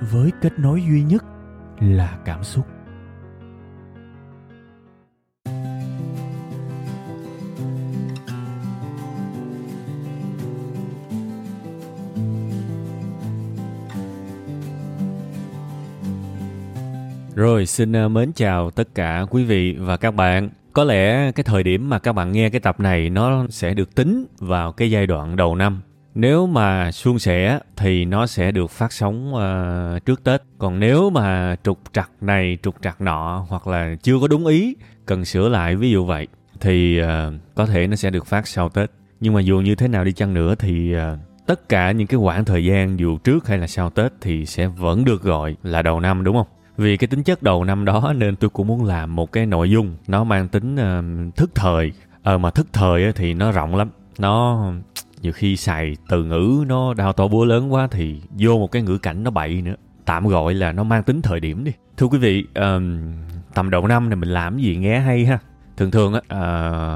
với kết nối duy nhất là cảm xúc Rồi, xin ờ, mến chào tất cả quý vị và các bạn. Có lẽ cái thời điểm mà các bạn nghe cái tập này nó sẽ được tính vào cái giai đoạn đầu năm. Nếu mà suôn sẻ thì nó sẽ được phát sóng uh, trước Tết. Còn nếu mà trục trặc này, trục trặc nọ hoặc là chưa có đúng ý, cần sửa lại ví dụ vậy thì uh, có thể nó sẽ được phát sau Tết. Nhưng mà dù như thế nào đi chăng nữa thì uh, tất cả những cái khoảng thời gian dù trước hay là sau Tết thì sẽ vẫn được gọi là đầu năm đúng không? vì cái tính chất đầu năm đó nên tôi cũng muốn làm một cái nội dung nó mang tính uh, thức thời ờ mà thức thời thì nó rộng lắm nó nhiều khi xài từ ngữ nó đào to búa lớn quá thì vô một cái ngữ cảnh nó bậy nữa. Tạm gọi là nó mang tính thời điểm đi. Thưa quý vị um, tầm đầu năm này mình làm gì nghe hay ha? Thường thường á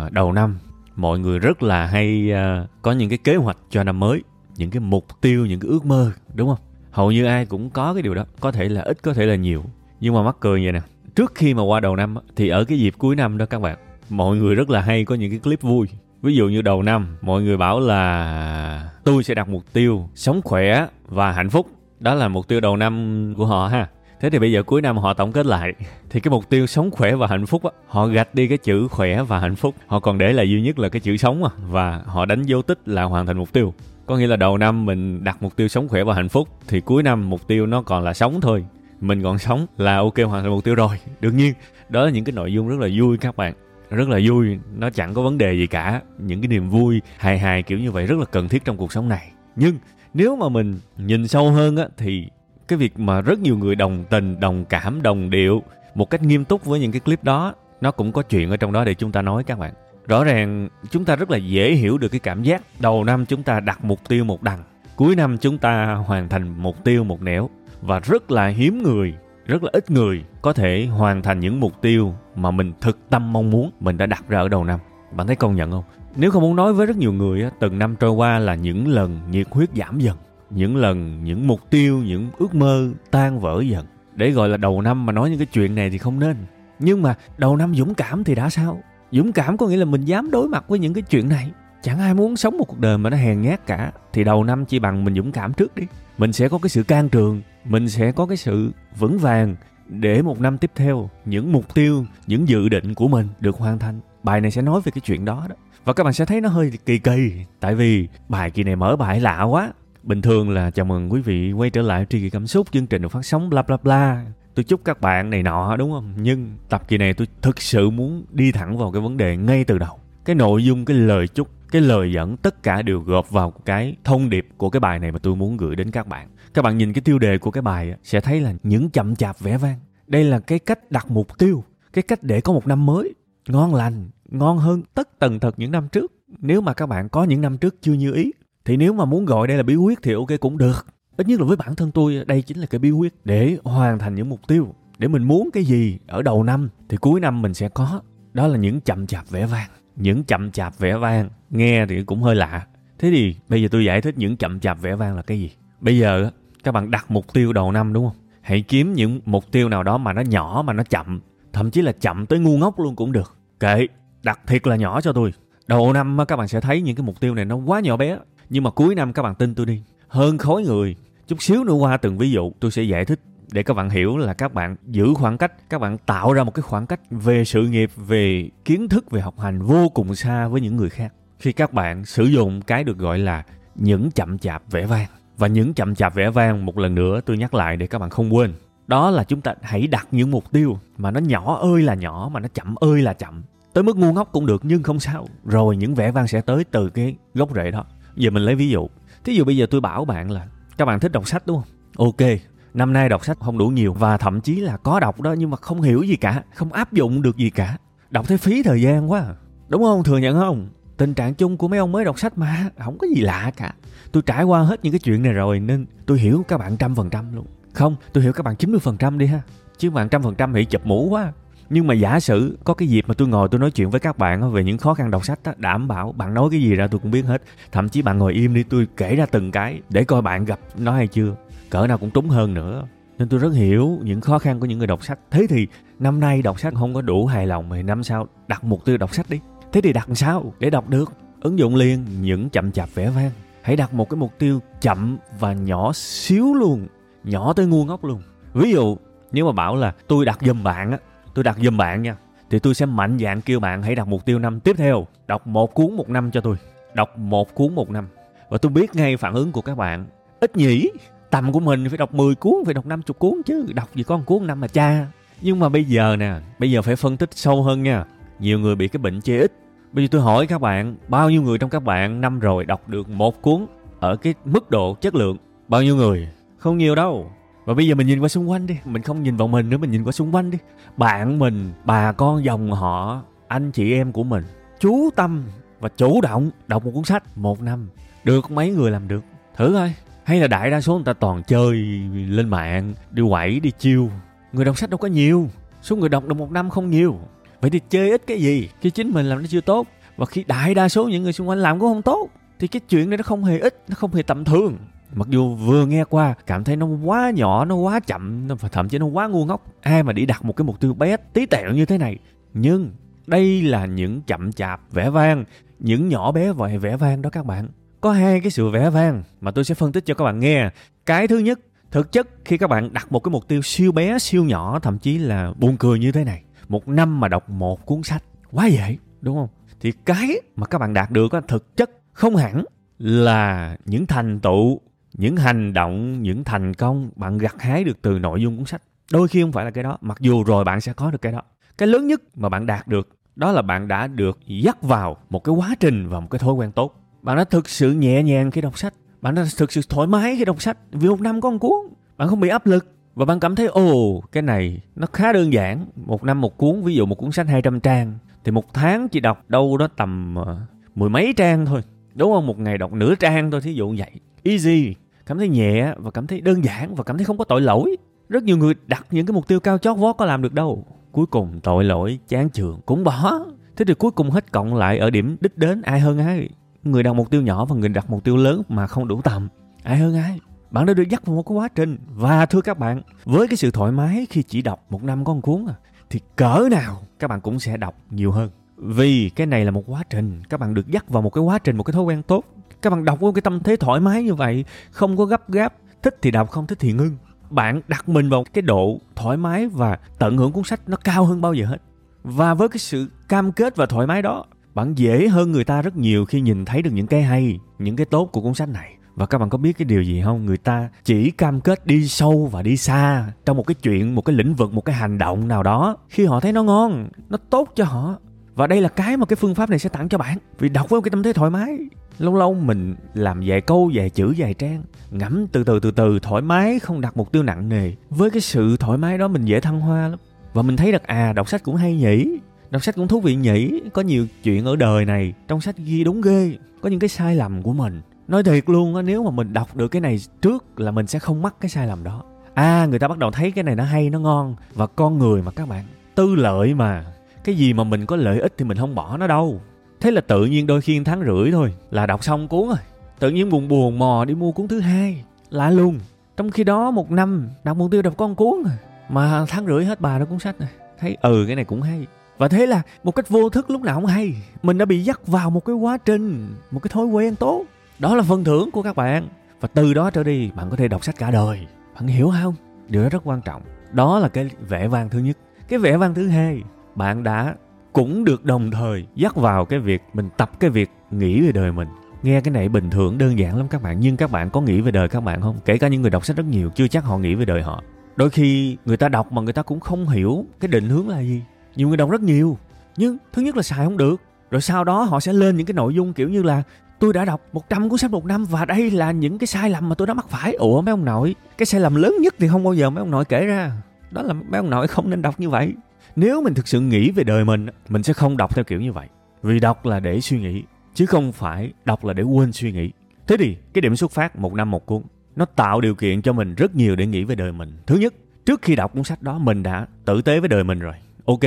uh, đầu năm mọi người rất là hay uh, có những cái kế hoạch cho năm mới những cái mục tiêu những cái ước mơ đúng không? Hầu như ai cũng có cái điều đó có thể là ít có thể là nhiều. Nhưng mà mắc cười vậy nè trước khi mà qua đầu năm thì ở cái dịp cuối năm đó các bạn mọi người rất là hay có những cái clip vui ví dụ như đầu năm, mọi người bảo là tôi sẽ đặt mục tiêu sống khỏe và hạnh phúc. Đó là mục tiêu đầu năm của họ ha. Thế thì bây giờ cuối năm họ tổng kết lại, thì cái mục tiêu sống khỏe và hạnh phúc á, họ gạch đi cái chữ khỏe và hạnh phúc. Họ còn để là duy nhất là cái chữ sống à và họ đánh dấu tích là hoàn thành mục tiêu. Có nghĩa là đầu năm mình đặt mục tiêu sống khỏe và hạnh phúc, thì cuối năm mục tiêu nó còn là sống thôi. Mình còn sống là ok, hoàn thành mục tiêu rồi. Đương nhiên, đó là những cái nội dung rất là vui các bạn rất là vui, nó chẳng có vấn đề gì cả. Những cái niềm vui, hài hài kiểu như vậy rất là cần thiết trong cuộc sống này. Nhưng nếu mà mình nhìn sâu hơn á, thì cái việc mà rất nhiều người đồng tình, đồng cảm, đồng điệu một cách nghiêm túc với những cái clip đó, nó cũng có chuyện ở trong đó để chúng ta nói các bạn. Rõ ràng, chúng ta rất là dễ hiểu được cái cảm giác đầu năm chúng ta đặt mục tiêu một đằng, cuối năm chúng ta hoàn thành mục tiêu một nẻo. Và rất là hiếm người rất là ít người có thể hoàn thành những mục tiêu mà mình thực tâm mong muốn, mình đã đặt ra ở đầu năm. Bạn thấy công nhận không? Nếu không muốn nói với rất nhiều người từng năm trôi qua là những lần nhiệt huyết giảm dần, những lần những mục tiêu, những ước mơ tan vỡ dần. Để gọi là đầu năm mà nói những cái chuyện này thì không nên. Nhưng mà đầu năm dũng cảm thì đã sao? Dũng cảm có nghĩa là mình dám đối mặt với những cái chuyện này chẳng ai muốn sống một cuộc đời mà nó hèn nhát cả. Thì đầu năm chỉ bằng mình dũng cảm trước đi. Mình sẽ có cái sự can trường, mình sẽ có cái sự vững vàng để một năm tiếp theo, những mục tiêu, những dự định của mình được hoàn thành. Bài này sẽ nói về cái chuyện đó đó. Và các bạn sẽ thấy nó hơi kỳ kỳ, tại vì bài kỳ này mở bài lạ quá. Bình thường là chào mừng quý vị quay trở lại tri kỳ cảm xúc, chương trình được phát sóng, bla bla bla. Tôi chúc các bạn này nọ, đúng không? Nhưng tập kỳ này tôi thực sự muốn đi thẳng vào cái vấn đề ngay từ đầu. Cái nội dung, cái lời chúc cái lời dẫn tất cả đều gộp vào cái thông điệp của cái bài này mà tôi muốn gửi đến các bạn. Các bạn nhìn cái tiêu đề của cái bài sẽ thấy là những chậm chạp vẻ vang. Đây là cái cách đặt mục tiêu, cái cách để có một năm mới ngon lành, ngon hơn tất tần tật những năm trước. Nếu mà các bạn có những năm trước chưa như ý, thì nếu mà muốn gọi đây là bí quyết thì ok cũng được. Ít nhất là với bản thân tôi, đây chính là cái bí quyết để hoàn thành những mục tiêu, để mình muốn cái gì ở đầu năm thì cuối năm mình sẽ có. Đó là những chậm chạp vẻ vang những chậm chạp vẻ vang, nghe thì cũng hơi lạ. Thế thì bây giờ tôi giải thích những chậm chạp vẻ vang là cái gì? Bây giờ các bạn đặt mục tiêu đầu năm đúng không? Hãy kiếm những mục tiêu nào đó mà nó nhỏ, mà nó chậm. Thậm chí là chậm tới ngu ngốc luôn cũng được. Kệ, đặt thiệt là nhỏ cho tôi. Đầu năm các bạn sẽ thấy những cái mục tiêu này nó quá nhỏ bé. Nhưng mà cuối năm các bạn tin tôi đi. Hơn khối người. Chút xíu nữa qua từng ví dụ, tôi sẽ giải thích để các bạn hiểu là các bạn giữ khoảng cách, các bạn tạo ra một cái khoảng cách về sự nghiệp, về kiến thức, về học hành vô cùng xa với những người khác. Khi các bạn sử dụng cái được gọi là những chậm chạp vẻ vang. Và những chậm chạp vẻ vang, một lần nữa tôi nhắc lại để các bạn không quên. Đó là chúng ta hãy đặt những mục tiêu mà nó nhỏ ơi là nhỏ, mà nó chậm ơi là chậm. Tới mức ngu ngốc cũng được, nhưng không sao. Rồi những vẻ vang sẽ tới từ cái gốc rễ đó. Giờ mình lấy ví dụ. Thí dụ bây giờ tôi bảo bạn là, các bạn thích đọc sách đúng không? Ok năm nay đọc sách không đủ nhiều và thậm chí là có đọc đó nhưng mà không hiểu gì cả không áp dụng được gì cả. Đọc thấy phí thời gian quá à. đúng không thừa nhận không? Tình trạng chung của mấy ông mới đọc sách mà không có gì lạ cả. Tôi trải qua hết những cái chuyện này rồi nên tôi hiểu các bạn trăm phần trăm luôn. Không tôi hiểu các bạn 90% đi ha. Chứ bạn trăm phần trăm thì chụp mũ quá. Nhưng mà giả sử có cái dịp mà tôi ngồi tôi nói chuyện với các bạn về những khó khăn đọc sách đó, đảm bảo bạn nói cái gì ra tôi cũng biết hết. Thậm chí bạn ngồi im đi tôi kể ra từng cái để coi bạn gặp nó hay chưa cỡ nào cũng trúng hơn nữa. Nên tôi rất hiểu những khó khăn của những người đọc sách. Thế thì năm nay đọc sách không có đủ hài lòng thì năm sau đặt mục tiêu đọc sách đi. Thế thì đặt sao để đọc được? Ứng dụng liền những chậm chạp vẽ vang. Hãy đặt một cái mục tiêu chậm và nhỏ xíu luôn. Nhỏ tới ngu ngốc luôn. Ví dụ, nếu mà bảo là tôi đặt giùm bạn á, tôi đặt giùm bạn nha, thì tôi sẽ mạnh dạn kêu bạn hãy đặt mục tiêu năm tiếp theo. Đọc một cuốn một năm cho tôi. Đọc một cuốn một năm. Và tôi biết ngay phản ứng của các bạn. Ít nhỉ? Tầm của mình phải đọc 10 cuốn phải đọc 50 cuốn chứ đọc gì có một cuốn năm mà cha. Nhưng mà bây giờ nè bây giờ phải phân tích sâu hơn nha. Nhiều người bị cái bệnh chê ít. Bây giờ tôi hỏi các bạn bao nhiêu người trong các bạn năm rồi đọc được một cuốn ở cái mức độ chất lượng? Bao nhiêu người? Không nhiều đâu. Và bây giờ mình nhìn qua xung quanh đi. Mình không nhìn vào mình nữa mình nhìn qua xung quanh đi. Bạn mình bà con dòng họ anh chị em của mình chú tâm và chủ động đọc một cuốn sách một năm. Được mấy người làm được? Thử coi hay là đại đa số người ta toàn chơi lên mạng, đi quẩy, đi chiêu. Người đọc sách đâu có nhiều, số người đọc được một năm không nhiều. Vậy thì chơi ít cái gì khi chính mình làm nó chưa tốt? Và khi đại đa số những người xung quanh làm cũng không tốt, thì cái chuyện này nó không hề ít, nó không hề tầm thường. Mặc dù vừa nghe qua, cảm thấy nó quá nhỏ, nó quá chậm và thậm chí nó quá ngu ngốc. Ai mà đi đặt một cái mục tiêu bé tí tẹo như thế này? Nhưng đây là những chậm chạp, vẻ vang. Những nhỏ bé vậy vẻ vang đó các bạn có hai cái sự vẻ vang mà tôi sẽ phân tích cho các bạn nghe. Cái thứ nhất, thực chất khi các bạn đặt một cái mục tiêu siêu bé, siêu nhỏ, thậm chí là buồn cười như thế này, một năm mà đọc một cuốn sách quá dễ, đúng không? Thì cái mà các bạn đạt được thực chất không hẳn là những thành tựu, những hành động, những thành công bạn gặt hái được từ nội dung cuốn sách. Đôi khi không phải là cái đó, mặc dù rồi bạn sẽ có được cái đó. Cái lớn nhất mà bạn đạt được, đó là bạn đã được dắt vào một cái quá trình và một cái thói quen tốt bạn đã thực sự nhẹ nhàng khi đọc sách. Bạn đã thực sự thoải mái khi đọc sách. Vì một năm có một cuốn bạn không bị áp lực. Và bạn cảm thấy ồ cái này nó khá đơn giản. Một năm một cuốn ví dụ một cuốn sách 200 trang thì một tháng chỉ đọc đâu đó tầm uh, mười mấy trang thôi. Đúng không? Một ngày đọc nửa trang thôi thí dụ vậy. Easy. Cảm thấy nhẹ và cảm thấy đơn giản và cảm thấy không có tội lỗi. Rất nhiều người đặt những cái mục tiêu cao chót vót có làm được đâu. Cuối cùng tội lỗi chán trường cũng bỏ. Thế thì cuối cùng hết cộng lại ở điểm đích đến ai hơn ai người đặt mục tiêu nhỏ và người đặt mục tiêu lớn mà không đủ tầm. Ai hơn ai? Bạn đã được dắt vào một cái quá trình. Và thưa các bạn, với cái sự thoải mái khi chỉ đọc một năm con cuốn à thì cỡ nào các bạn cũng sẽ đọc nhiều hơn. Vì cái này là một quá trình. Các bạn được dắt vào một cái quá trình, một cái thói quen tốt. Các bạn đọc với cái tâm thế thoải mái như vậy, không có gấp gáp, thích thì đọc, không thích thì ngưng. Bạn đặt mình vào cái độ thoải mái và tận hưởng cuốn sách nó cao hơn bao giờ hết. Và với cái sự cam kết và thoải mái đó bạn dễ hơn người ta rất nhiều khi nhìn thấy được những cái hay, những cái tốt của cuốn sách này. Và các bạn có biết cái điều gì không? Người ta chỉ cam kết đi sâu và đi xa trong một cái chuyện, một cái lĩnh vực, một cái hành động nào đó khi họ thấy nó ngon, nó tốt cho họ. Và đây là cái mà cái phương pháp này sẽ tặng cho bạn. Vì đọc với một cái tâm thế thoải mái, lâu lâu mình làm vài câu, vài chữ, vài trang, ngẫm từ từ từ từ, thoải mái, không đặt mục tiêu nặng nề. Với cái sự thoải mái đó mình dễ thăng hoa lắm. Và mình thấy được à đọc sách cũng hay nhỉ đọc sách cũng thú vị nhỉ, có nhiều chuyện ở đời này, trong sách ghi đúng ghê, có những cái sai lầm của mình. Nói thiệt luôn á, nếu mà mình đọc được cái này trước là mình sẽ không mắc cái sai lầm đó. À người ta bắt đầu thấy cái này nó hay, nó ngon, và con người mà các bạn, tư lợi mà. Cái gì mà mình có lợi ích thì mình không bỏ nó đâu. Thế là tự nhiên đôi khi tháng rưỡi thôi, là đọc xong cuốn rồi. Tự nhiên buồn buồn mò đi mua cuốn thứ hai, lạ luôn trong khi đó một năm, đọc mục tiêu đọc con cuốn rồi. Mà tháng rưỡi hết bà nó cuốn sách này thấy ừ cái này cũng hay và thế là một cách vô thức lúc nào cũng hay. Mình đã bị dắt vào một cái quá trình, một cái thói quen tốt. Đó là phần thưởng của các bạn. Và từ đó trở đi, bạn có thể đọc sách cả đời. Bạn hiểu không? Điều đó rất quan trọng. Đó là cái vẻ vang thứ nhất. Cái vẻ vang thứ hai, bạn đã cũng được đồng thời dắt vào cái việc mình tập cái việc nghĩ về đời mình. Nghe cái này bình thường, đơn giản lắm các bạn. Nhưng các bạn có nghĩ về đời các bạn không? Kể cả những người đọc sách rất nhiều, chưa chắc họ nghĩ về đời họ. Đôi khi người ta đọc mà người ta cũng không hiểu cái định hướng là gì nhiều người đọc rất nhiều nhưng thứ nhất là xài không được rồi sau đó họ sẽ lên những cái nội dung kiểu như là tôi đã đọc 100 cuốn sách một năm và đây là những cái sai lầm mà tôi đã mắc phải. Ủa mấy ông nội, cái sai lầm lớn nhất thì không bao giờ mấy ông nội kể ra. Đó là mấy ông nội không nên đọc như vậy. Nếu mình thực sự nghĩ về đời mình, mình sẽ không đọc theo kiểu như vậy. Vì đọc là để suy nghĩ, chứ không phải đọc là để quên suy nghĩ. Thế thì cái điểm xuất phát một năm một cuốn, nó tạo điều kiện cho mình rất nhiều để nghĩ về đời mình. Thứ nhất, trước khi đọc cuốn sách đó mình đã tử tế với đời mình rồi. Ok,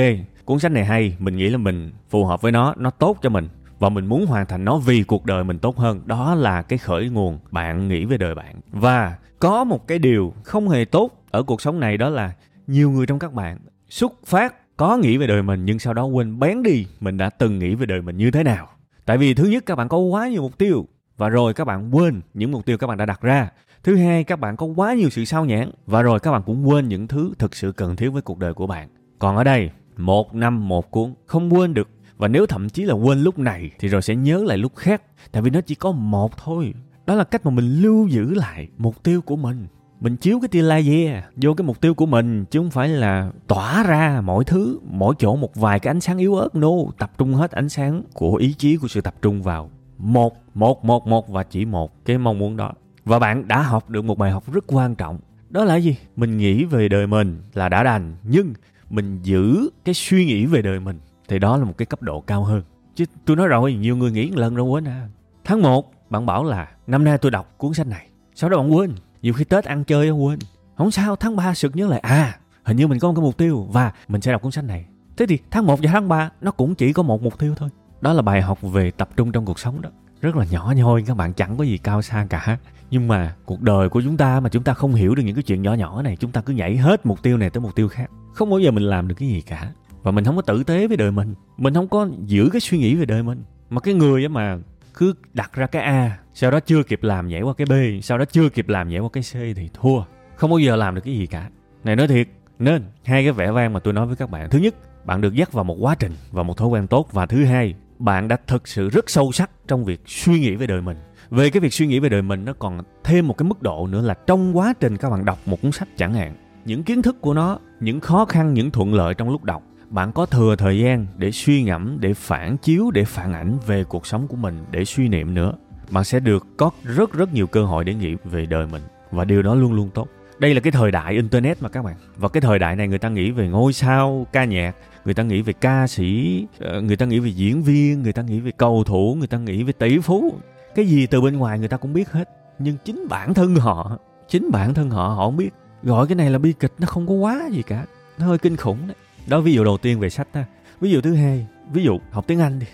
cuốn sách này hay, mình nghĩ là mình phù hợp với nó, nó tốt cho mình. Và mình muốn hoàn thành nó vì cuộc đời mình tốt hơn. Đó là cái khởi nguồn bạn nghĩ về đời bạn. Và có một cái điều không hề tốt ở cuộc sống này đó là nhiều người trong các bạn xuất phát có nghĩ về đời mình nhưng sau đó quên bén đi mình đã từng nghĩ về đời mình như thế nào. Tại vì thứ nhất các bạn có quá nhiều mục tiêu. Và rồi các bạn quên những mục tiêu các bạn đã đặt ra. Thứ hai các bạn có quá nhiều sự sao nhãn và rồi các bạn cũng quên những thứ thực sự cần thiết với cuộc đời của bạn còn ở đây, một năm một cuốn, không quên được. Và nếu thậm chí là quên lúc này, thì rồi sẽ nhớ lại lúc khác. Tại vì nó chỉ có một thôi. Đó là cách mà mình lưu giữ lại mục tiêu của mình. Mình chiếu cái tia laser, vô cái mục tiêu của mình, chứ không phải là tỏa ra mọi thứ, mỗi chỗ một vài cái ánh sáng yếu ớt no tập trung hết ánh sáng của ý chí, của sự tập trung vào một một một một và chỉ một cái mong muốn đó. Và bạn đã học được một bài học rất quan trọng. Đó là gì? Mình nghĩ về đời mình là đã đành, nhưng mình giữ cái suy nghĩ về đời mình, thì đó là một cái cấp độ cao hơn. Chứ tôi nói rồi, nhiều người nghĩ một lần rồi quên à. Tháng 1 bạn bảo là, năm nay tôi đọc cuốn sách này. Sau đó bạn quên, nhiều khi tết ăn chơi quên. Không sao, tháng 3 sực nhớ lại à hình như mình có một cái mục tiêu và mình sẽ đọc cuốn sách này. Thế thì tháng 1 và tháng 3 nó cũng chỉ có một mục tiêu thôi. Đó là bài học về tập trung trong cuộc sống đó. Rất là nhỏ nhoi, các bạn chẳng có gì cao xa cả nhưng mà cuộc đời của chúng ta mà chúng ta không hiểu được những cái chuyện nhỏ nhỏ này, chúng ta cứ nhảy hết mục tiêu này tới mục tiêu khác. Không bao giờ mình làm được cái gì cả. Và mình không có tử tế với đời mình. Mình không có giữ cái suy nghĩ về đời mình. Mà cái người mà cứ đặt ra cái a, sau đó chưa kịp làm nhảy qua cái b, sau đó chưa kịp làm nhảy qua cái c thì thua. Không bao giờ làm được cái gì cả. Này nói thiệt, nên hai cái vẻ vang mà tôi nói với các bạn. Thứ nhất, bạn được dắt vào một quá trình và một thói quen tốt. Và thứ hai, bạn đã thực sự rất sâu sắc trong việc suy nghĩ về đời mình về cái việc suy nghĩ về đời mình, nó còn thêm một cái mức độ nữa là trong quá trình các bạn đọc một cuốn sách chẳng hạn, những kiến thức của nó, những khó khăn, những thuận lợi trong lúc đọc, bạn có thừa thời gian để suy ngẫm, để phản chiếu, để phản ảnh về cuộc sống của mình, để suy niệm nữa. Bạn sẽ được có rất rất nhiều cơ hội để nghĩ về đời mình, và điều đó luôn luôn tốt. Đây là cái thời đại internet mà các bạn. Và cái thời đại này người ta nghĩ về ngôi sao, ca nhạc, người ta nghĩ về ca sĩ ờ, người ta nghĩ về diễn viên, người ta nghĩ về cầu thủ, người ta nghĩ về tỷ phú cái gì từ bên ngoài người ta cũng biết hết nhưng chính bản thân họ chính bản thân họ họ không biết gọi cái này là bi kịch nó không có quá gì cả nó hơi kinh khủng đấy đó ví dụ đầu tiên về sách ha ví dụ thứ hai ví dụ học tiếng anh đi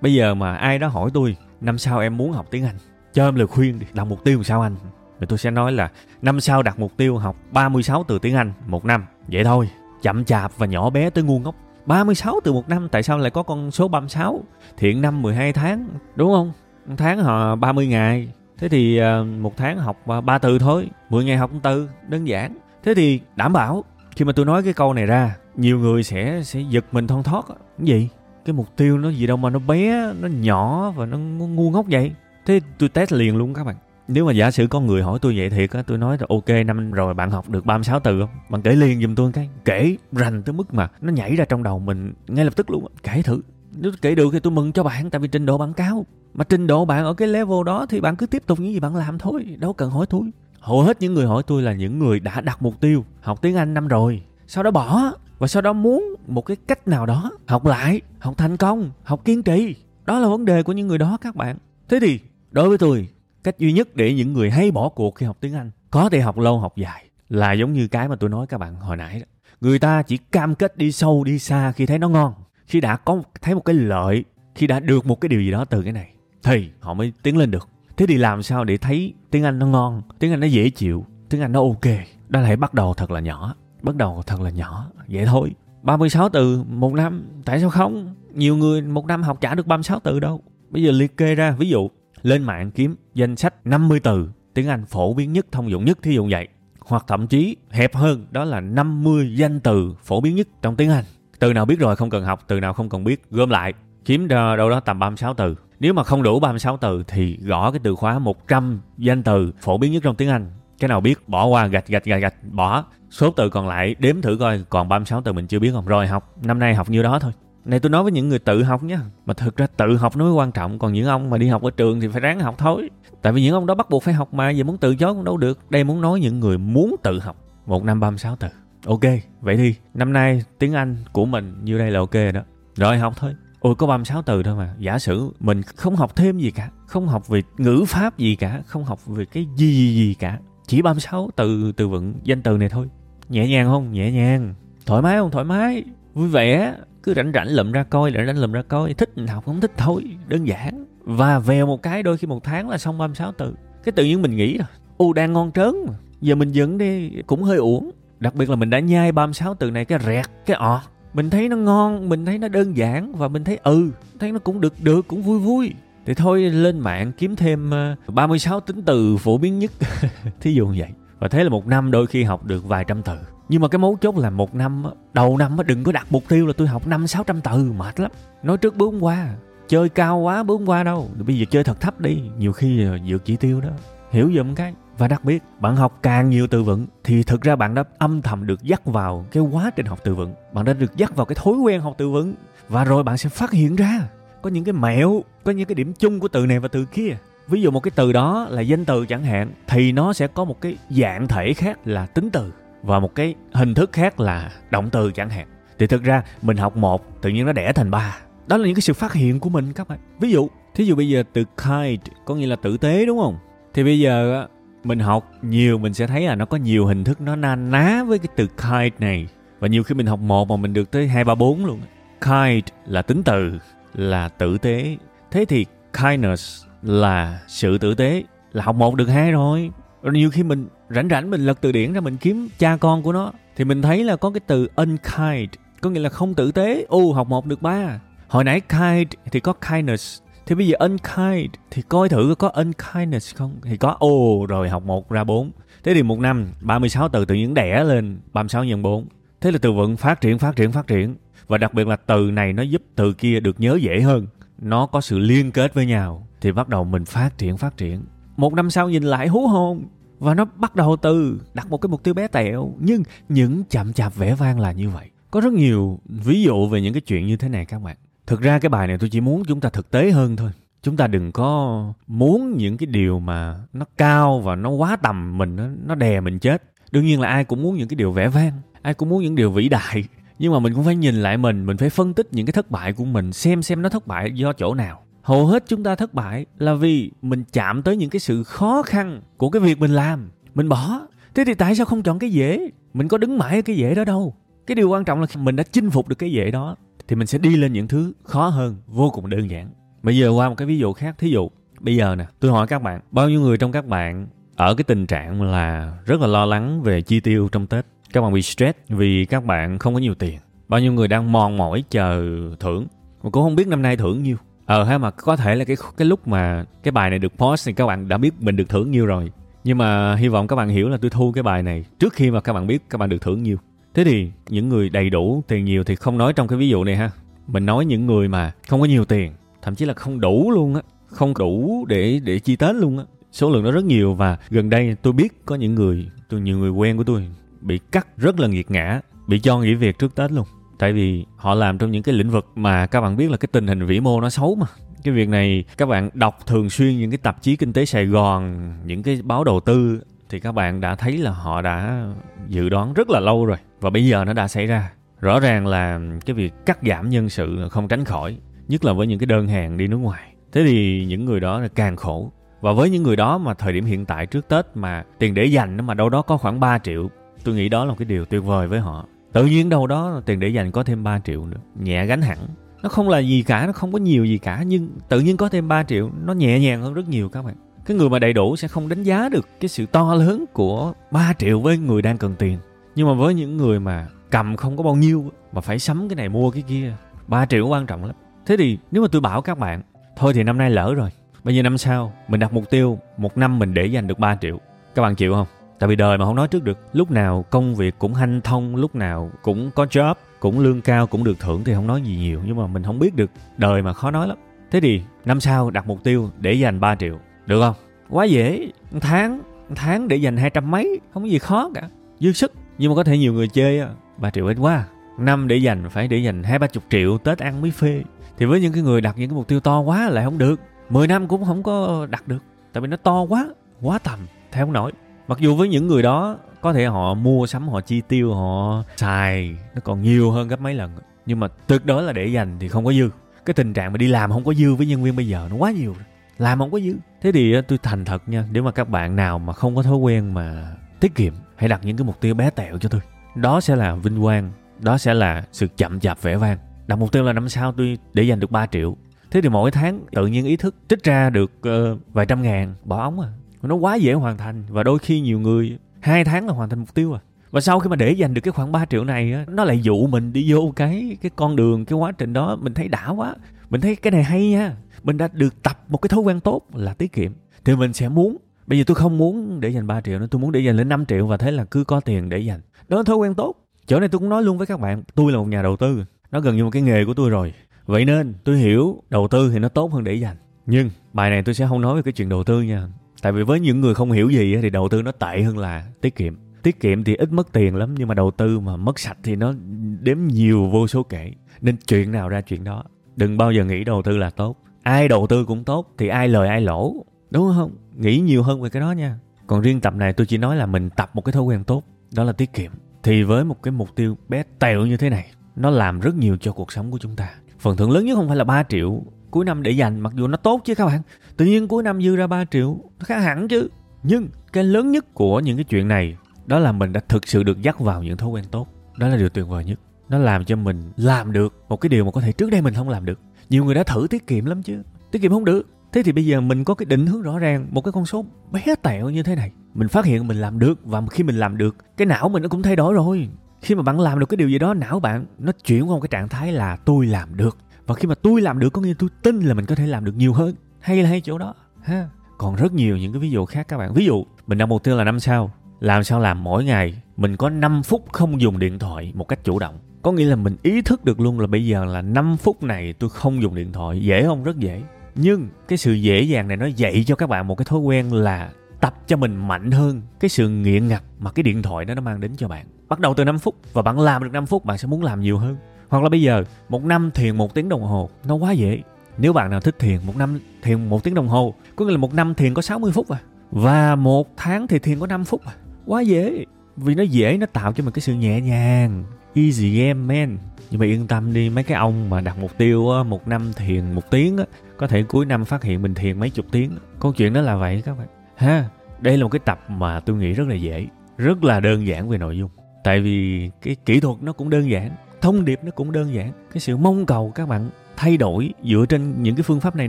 bây giờ mà ai đó hỏi tôi năm sau em muốn học tiếng anh cho em lời khuyên đi đặt mục tiêu làm sao anh thì tôi sẽ nói là năm sau đặt mục tiêu học 36 từ tiếng Anh một năm. Vậy thôi, chậm chạp và nhỏ bé tới ngu ngốc. 36 từ một năm tại sao lại có con số 36? Thiện năm 12 tháng, đúng không? Một tháng họ 30 ngày. Thế thì ờ, một tháng học ba từ thôi, 10 ngày học từ, đơn giản. Thế thì đảm bảo khi mà tôi nói cái câu này ra, nhiều người sẽ sẽ giật mình thon thót. Cái gì? Cái mục tiêu nó gì đâu mà nó bé, nó nhỏ và nó ngu ngốc vậy. Thế tôi test liền luôn các bạn nếu mà giả sử có người hỏi tôi vậy thiệt á tôi nói là ok năm rồi bạn học được 36 từ không bạn kể liền giùm tôi cái kể rành tới mức mà nó nhảy ra trong đầu mình ngay lập tức luôn kể thử nếu kể được thì tôi mừng cho bạn tại vì trình độ bạn cao mà trình độ bạn ở cái level đó thì bạn cứ tiếp tục những gì bạn làm thôi đâu cần hỏi tôi. Hầu hết những người hỏi tôi là những người đã đặt mục tiêu học tiếng anh năm rồi. Sau đó bỏ và sau đó muốn một cái cách nào đó học lại học thành công học kiên trì. Đó là vấn đề của những người đó các bạn. Thế thì đối với tôi cách duy nhất để những người hay bỏ cuộc khi học tiếng Anh có thể học lâu học dài là giống như cái mà tôi nói các bạn hồi nãy đó. Người ta chỉ cam kết đi sâu đi xa khi thấy nó ngon, khi đã có thấy một cái lợi, khi đã được một cái điều gì đó từ cái này thì họ mới tiến lên được. Thế thì làm sao để thấy tiếng Anh nó ngon, tiếng Anh nó dễ chịu, tiếng Anh nó ok? Đó là hãy bắt đầu thật là nhỏ, bắt đầu thật là nhỏ, vậy thôi. 36 từ một năm, tại sao không? Nhiều người một năm học trả được 36 từ đâu. Bây giờ liệt kê ra, ví dụ lên mạng kiếm danh sách 50 từ tiếng Anh phổ biến nhất, thông dụng nhất, thí dụ vậy. Hoặc thậm chí hẹp hơn, đó là 50 danh từ phổ biến nhất trong tiếng Anh. Từ nào biết rồi không cần học, từ nào không cần biết, gom lại, kiếm đâu đó tầm 36 từ. Nếu mà không đủ 36 từ thì gõ cái từ khóa 100 danh từ phổ biến nhất trong tiếng Anh. Cái nào biết bỏ qua gạch gạch gạch gạch bỏ. Số từ còn lại đếm thử coi còn 36 từ mình chưa biết không. Rồi học, năm nay học nhiêu đó thôi. này tôi nói với những người tự học nhé mà thực ra tự học nó mới quan trọng còn những ông mà đi học ở trường thì phải ráng học thôi tại vì những ông đó bắt buộc phải học mà giờ muốn từ chối cũng đâu được đây muốn nói những người muốn tự học một năm 36 từ ok vậy đi năm nay tiếng anh của mình như đây là ok rồi đó rồi học thôi ôi, có 36 từ thôi mà. Giả sử mình không học thêm gì cả, không học về ngữ pháp gì cả, không học về cái gì gì gì cả, chỉ 36 từ từ vựng danh từ này thôi. Nhẹ nhàng không? Nhẹ nhàng. Thoải mái không? Thoải mái. Vui vẻ. Cứ rảnh rảnh lụm ra coi, rảnh rảnh lụm ra coi. Thích học không thích thôi. Đơn giản. Và vèo một cái đôi khi một tháng là xong 36 từ. Cái tự nhiên mình nghĩ rồi u đang ngon trớn mà. Giờ mình dựng đi. Cũng hơi uổng. Đặc biệt là mình đã nhai 36 từ này, cái rẹt, cái ọt mình thấy nó ngon, mình thấy nó đơn giản và mình thấy ừ thấy nó cũng được được, cũng vui vui. Thì thôi lên mạng kiếm thêm ờ, 36 tính từ phổ biến nhất. Thí dụ như vậy. Và thế là một năm đôi khi học được vài trăm từ. Nhưng mà cái mấu chốt là một năm đầu năm đừng có đặt mục tiêu là tôi học năm, sáu trăm từ, mệt lắm. Nói trước bước qua, chơi cao quá bước qua đâu. Bây giờ chơi thật thấp đi, nhiều khi ờ, vượt chỉ tiêu đó. Hiểu giùm cái và đặc biệt, bạn học càng nhiều từ vựng thì thực ra bạn đã âm thầm được dắt vào cái quá trình học từ vựng. Bạn đã được dắt vào cái thói quen học từ vựng. Và rồi bạn sẽ phát hiện ra có những cái mẹo, có những cái điểm chung của từ này và từ kia. Ví dụ một cái từ đó là danh từ chẳng hạn, thì nó sẽ có một cái dạng thể khác là tính từ và một cái hình thức khác là động từ chẳng hạn. Thì thực ra mình học một, tự nhiên nó đẻ thành ba. Đó là những cái sự phát hiện của mình các bạn. Ví dụ, thí dụ bây giờ từ kind có nghĩa là tử tế, đúng không? Thì bây giờ mình học nhiều, mình sẽ thấy là nó có nhiều hình thức nó na ná với cái từ kind này. Và nhiều khi mình học một mà mình được tới hai, ba, bốn luôn. Kind là tính từ, là tử tế. Thế thì kindness là sự tử tế. Là học một được hai rồi. Rồi nhiều khi mình rảnh rảnh mình lật từ điển ra mình kiếm cha con của nó. Thì mình thấy là có cái từ unkind có nghĩa là không tử tế. Ô, học một được ba. Hồi nãy kind thì có kindness thì bây giờ unkind, thì coi thử có unkindness không? Thì có. Ô rồi, học một ra bốn. Thế thì một năm 36 từ tự nhiên đẻ lên 36 nhân 4 thế là từ vựng phát triển phát triển phát triển. Và đặc biệt là từ này nó giúp từ kia được nhớ dễ hơn. Nó có sự liên kết với nhau. Thì bắt đầu mình phát triển phát triển. Một năm sau nhìn lại hú hồn. Và nó bắt đầu từ đặt một cái mục tiêu bé tẹo. Nhưng những chậm chạp vẻ vang là như vậy. Có rất nhiều ví dụ về những cái chuyện như thế này các bạn thực ra cái bài này tôi chỉ muốn chúng ta thực tế hơn thôi. Chúng ta đừng có muốn những cái điều mà nó cao và nó quá tầm mình nó, nó đè mình chết. Đương nhiên là ai cũng muốn những cái điều vẻ vang ai cũng muốn những điều vĩ đại. Nhưng mà mình cũng phải nhìn lại mình mình phải phân tích những cái thất bại của mình xem xem nó thất bại do chỗ nào. Hầu hết chúng ta thất bại là vì mình chạm tới những cái sự khó khăn của cái việc mình làm. Mình bỏ. Thế thì tại sao không chọn cái dễ? Mình có đứng mãi ở cái dễ đó đâu. Cái điều quan trọng là mình đã chinh phục được cái dễ đó thì mình sẽ đi lên những thứ khó hơn, vô cùng đơn giản. Bây giờ qua một cái ví dụ khác, thí dụ, bây giờ nè, tôi hỏi các bạn, bao nhiêu người trong các bạn ở cái tình trạng là rất là lo lắng về chi tiêu trong tết? Các bạn bị stress vì các bạn không có nhiều tiền. Bao nhiêu người đang mòn mỏi chờ thưởng? Mà cũng không biết năm nay thưởng nhiêu. Ờ ha, mà có thể là cái cái lúc mà cái bài này được post thì các bạn đã biết mình được thưởng nhiêu rồi. Nhưng mà hy vọng các bạn hiểu là tôi thu cái bài này trước khi mà các bạn biết các bạn được thưởng nhiêu thế thì những người đầy đủ tiền nhiều thì không nói trong cái ví dụ này ha. Mình nói những người mà không có nhiều tiền, thậm chí là không đủ luôn á, không đủ để để chi tết luôn á. Số lượng nó rất nhiều và gần đây tôi biết có những người, tôi, nhiều người quen của tôi bị cắt rất là nghiệt ngã, bị cho nghỉ việc trước tết luôn. Tại vì họ làm trong những cái lĩnh vực mà các bạn biết là cái tình hình vĩ mô nó xấu mà. Cái việc này các bạn đọc thường xuyên những cái tạp chí kinh tế Sài Gòn, những cái báo đầu tư, thì các bạn đã thấy là họ đã dự đoán rất là lâu rồi và bây giờ nó đã xảy ra. Rõ ràng là cái việc cắt giảm nhân sự là không tránh khỏi, nhất là với những cái đơn hàng đi nước ngoài. Thế thì những người đó là càng khổ. Và với những người đó mà thời điểm hiện tại trước tết mà tiền để dành mà đâu đó có khoảng 3 triệu, tôi nghĩ đó là một cái điều tuyệt vời với họ. Tự nhiên đâu đó tiền để dành có thêm 3 triệu nữa, nhẹ gánh hẳn. Nó không là gì cả, nó không có nhiều gì cả, nhưng tự nhiên có thêm 3 triệu, nó nhẹ nhàng hơn rất nhiều các bạn. Cái người mà đầy đủ sẽ không đánh giá được cái sự to lớn của 3 triệu với người đang cần tiền nhưng mà với những người mà cầm không có bao nhiêu mà phải sắm cái này mua cái kia 3 triệu quan trọng lắm. Thế thì nếu mà tôi bảo các bạn, thôi thì năm nay lỡ rồi bây giờ năm sau, mình đặt mục tiêu một năm mình để dành được 3 triệu. Các bạn chịu không? Tại vì đời mà không nói trước được. Lúc nào công việc cũng hanh thông, lúc nào cũng có job, cũng lương cao, cũng được thưởng thì không nói gì nhiều. Nhưng mà mình không biết được, đời mà khó nói lắm. Thế thì năm sau đặt mục tiêu để dành 3 triệu, được không? Quá dễ. Một tháng một tháng để dành hai trăm mấy, không có gì khó cả. Dư sức nhưng mà có thể nhiều người chơi á, ba triệu ít quá. Năm để dành, phải để dành hai ba chục triệu tết ăn mới phê. Thì với những cái người đặt những cái mục tiêu to quá lại không được. 10 năm cũng không có đặt được. Tại vì nó to quá quá tầm theo không nổi. Mặc dù với những người đó, có thể họ mua sắm, họ chi tiêu, họ xài, nó còn nhiều hơn gấp mấy lần. Nhưng mà tuyệt đối là để dành thì không có dư. Cái tình trạng mà đi làm không có dư với nhân viên bây giờ nó quá nhiều làm không có dư. Thế thì tôi thành thật nha, nếu mà các bạn nào mà không có thói quen mà tiết kiệm hãy đặt những cái mục tiêu bé tẹo cho tôi. Đó sẽ là vinh quang đó sẽ là sự chậm chạp vẻ vang. Đặt mục tiêu là năm sau tôi để dành được 3 triệu. Thế thì mỗi tháng tự nhiên ý thức trích ra được uh, vài trăm ngàn bỏ ống à. Nó quá dễ hoàn thành và đôi khi nhiều người hai tháng là hoàn thành mục tiêu à. Và sau khi mà để dành được cái khoảng 3 triệu này á nó lại dụ mình đi vô cái cái con đường cái quá trình đó. Mình thấy đã quá. Mình thấy cái này hay nha mình đã được tập một cái thói quen tốt là tiết kiệm. Thì mình sẽ muốn bây giờ tôi không muốn để dành 3 triệu nữa, tôi muốn để dành lên 5 triệu và thế là cứ có tiền để dành. Đó là thói quen tốt. Chỗ này tôi cũng nói luôn với các bạn, tôi là một nhà đầu tư. Nó gần như một cái nghề của tôi rồi. Vậy nên tôi hiểu đầu tư thì nó tốt hơn để dành. Nhưng bài này tôi sẽ không nói về cái chuyện đầu tư nha. Tại vì với những người không hiểu gì thì đầu tư nó tệ hơn là tiết kiệm. Tiết kiệm thì ít mất tiền lắm, nhưng mà đầu tư mà mất sạch thì nó đếm nhiều vô số kể. Nên chuyện nào ra chuyện đó. Đừng bao giờ nghĩ đầu tư là tốt. Ai đầu tư cũng tốt thì ai lời ai lỗ đúng không? Nghĩ nhiều hơn về cái đó nha. Còn riêng tập này tôi chỉ nói là mình tập một cái thói quen tốt, đó là tiết kiệm. Thì với một cái mục tiêu bé tẹo như thế này, nó làm rất nhiều cho cuộc sống của chúng ta. Phần thưởng lớn nhất không phải là 3 triệu cuối năm để dành, mặc dù nó tốt chứ các bạn. Tự nhiên cuối năm dư ra 3 triệu, nó khác hẳn chứ. Nhưng cái lớn nhất của những cái chuyện này, đó là mình đã thực sự được dắt vào những thói quen tốt. Đó là điều tuyệt vời nhất. Nó làm cho mình làm được một cái điều mà có thể trước đây mình không làm được. Nhiều người đã thử tiết kiệm lắm chứ. Tiết kiệm không được thế thì bây giờ mình có cái định hướng rõ ràng, một cái con số bé tẹo như thế này. Mình phát hiện mình làm được và khi mình làm được, cái não mình nó cũng thay đổi rồi. Khi mà bạn làm được cái điều gì đó, não bạn nó chuyển qua một cái trạng thái là tôi làm được. Và khi mà tôi làm được, có nghĩa tôi tin là mình có thể làm được nhiều hơn. Hay là hay chỗ đó, ha? Còn rất nhiều những cái ví dụ khác các bạn. Ví dụ, mình đặt mục tiêu là năm sau làm sao làm mỗi ngày, mình có 5 phút không dùng điện thoại một cách chủ động. Có nghĩa là mình ý thức được luôn là bây giờ là 5 phút này tôi không dùng điện thoại. Dễ không? Rất dễ nhưng cái sự dễ dàng này nó dạy cho các bạn một cái thói quen là tập cho mình mạnh hơn cái sự nghiện ngập mà cái điện thoại đó nó mang đến cho bạn. Bắt đầu từ 5 phút và bạn làm được 5 phút bạn sẽ muốn làm nhiều hơn. Hoặc là bây giờ một năm thiền một tiếng đồng hồ nó quá dễ. Nếu bạn nào thích thiền một năm thiền một tiếng đồng hồ có nghĩa là một năm thiền có 60 phút à. Và một tháng thì thiền có 5 phút à. Quá dễ. Vì nó dễ nó tạo cho mình cái sự nhẹ nhàng easy game man. Nhưng mà yên tâm đi mấy cái ông mà đặt mục tiêu á, một năm thiền một tiếng á, có thể cuối năm phát hiện mình thiền mấy chục tiếng. Câu chuyện đó là vậy các bạn. Ha, đây là một cái tập mà tôi nghĩ rất là dễ, rất là đơn giản về nội dung. Tại vì cái kỹ thuật nó cũng đơn giản, thông điệp nó cũng đơn giản. Cái sự mong cầu các bạn thay đổi dựa trên những cái phương pháp này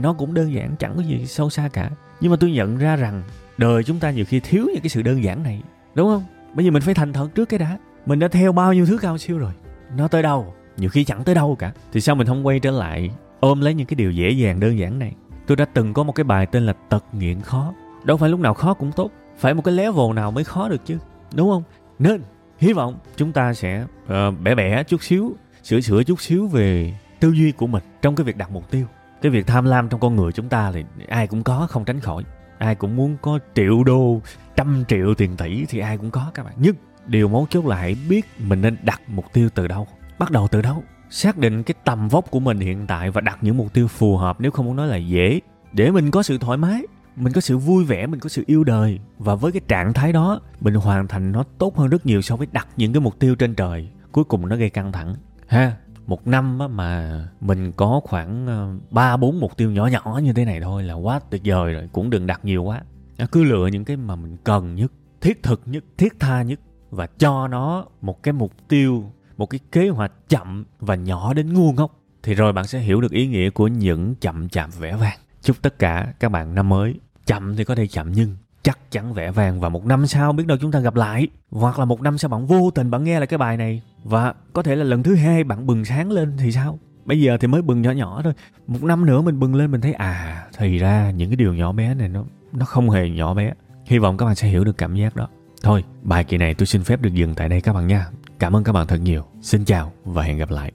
nó cũng đơn giản, chẳng có gì sâu xa cả. Nhưng mà tôi nhận ra rằng đời chúng ta nhiều khi thiếu những cái sự đơn giản này, đúng không? Bây giờ mình phải thành thật trước cái đã. Mình đã theo bao nhiêu thứ cao siêu rồi? Nó tới đâu? Nhiều khi chẳng tới đâu cả. Thì sao mình không quay trở lại ôm lấy những cái điều dễ dàng đơn giản này. Tôi đã từng có một cái bài tên là tật nghiện khó. Đâu phải lúc nào khó cũng tốt. Phải một cái level nào mới khó được chứ đúng không? Nên hy vọng chúng ta sẽ uh, bẻ bẻ chút xíu sửa sửa chút xíu về tư duy của mình trong cái việc đặt mục tiêu. Cái việc tham lam trong con người chúng ta thì ai cũng có không tránh khỏi. Ai cũng muốn có triệu đô trăm triệu tiền tỷ thì ai cũng có các bạn. Nhưng điều mấu chốt là hãy biết mình nên đặt mục tiêu từ đâu. Bắt đầu từ đâu xác định cái tầm vóc của mình hiện tại và đặt những mục tiêu phù hợp, nếu không muốn nói là dễ. Để mình có sự thoải mái, mình có sự vui vẻ, mình có sự yêu đời. Và với cái trạng thái đó, mình hoàn thành nó tốt hơn rất nhiều so với đặt những cái mục tiêu trên trời. Cuối cùng nó gây căng thẳng. Ha, một năm mà mình có khoảng ờ, ba, bốn mục tiêu nhỏ nhỏ như thế này thôi là quá tuyệt vời rồi, cũng đừng đặt nhiều quá. À, cứ lựa những cái mà mình cần nhất, thiết thực nhất, thiết tha nhất và cho nó một cái mục tiêu một cái kế hoạch chậm và nhỏ đến ngu ngốc. Thì rồi bạn sẽ hiểu được ý nghĩa của những chậm chạp vẻ vang. Chúc tất cả các bạn năm mới, chậm thì có thể chậm nhưng chắc chắn vẻ vàng và một năm sau biết đâu chúng ta gặp lại. Hoặc là một năm sau bạn vô tình bạn nghe lại cái bài này và có thể là lần thứ hai bạn bừng sáng lên thì sao? Bây giờ thì mới bừng nhỏ nhỏ thôi. Một năm nữa mình bừng lên mình thấy à thì ra những cái điều nhỏ bé này nó nó không hề nhỏ bé. Hy vọng các bạn sẽ hiểu được cảm giác đó thôi, bài kỳ này tôi xin phép được dừng tại đây các bạn nha. Cảm ơn các bạn thật nhiều. Xin chào và hẹn gặp lại.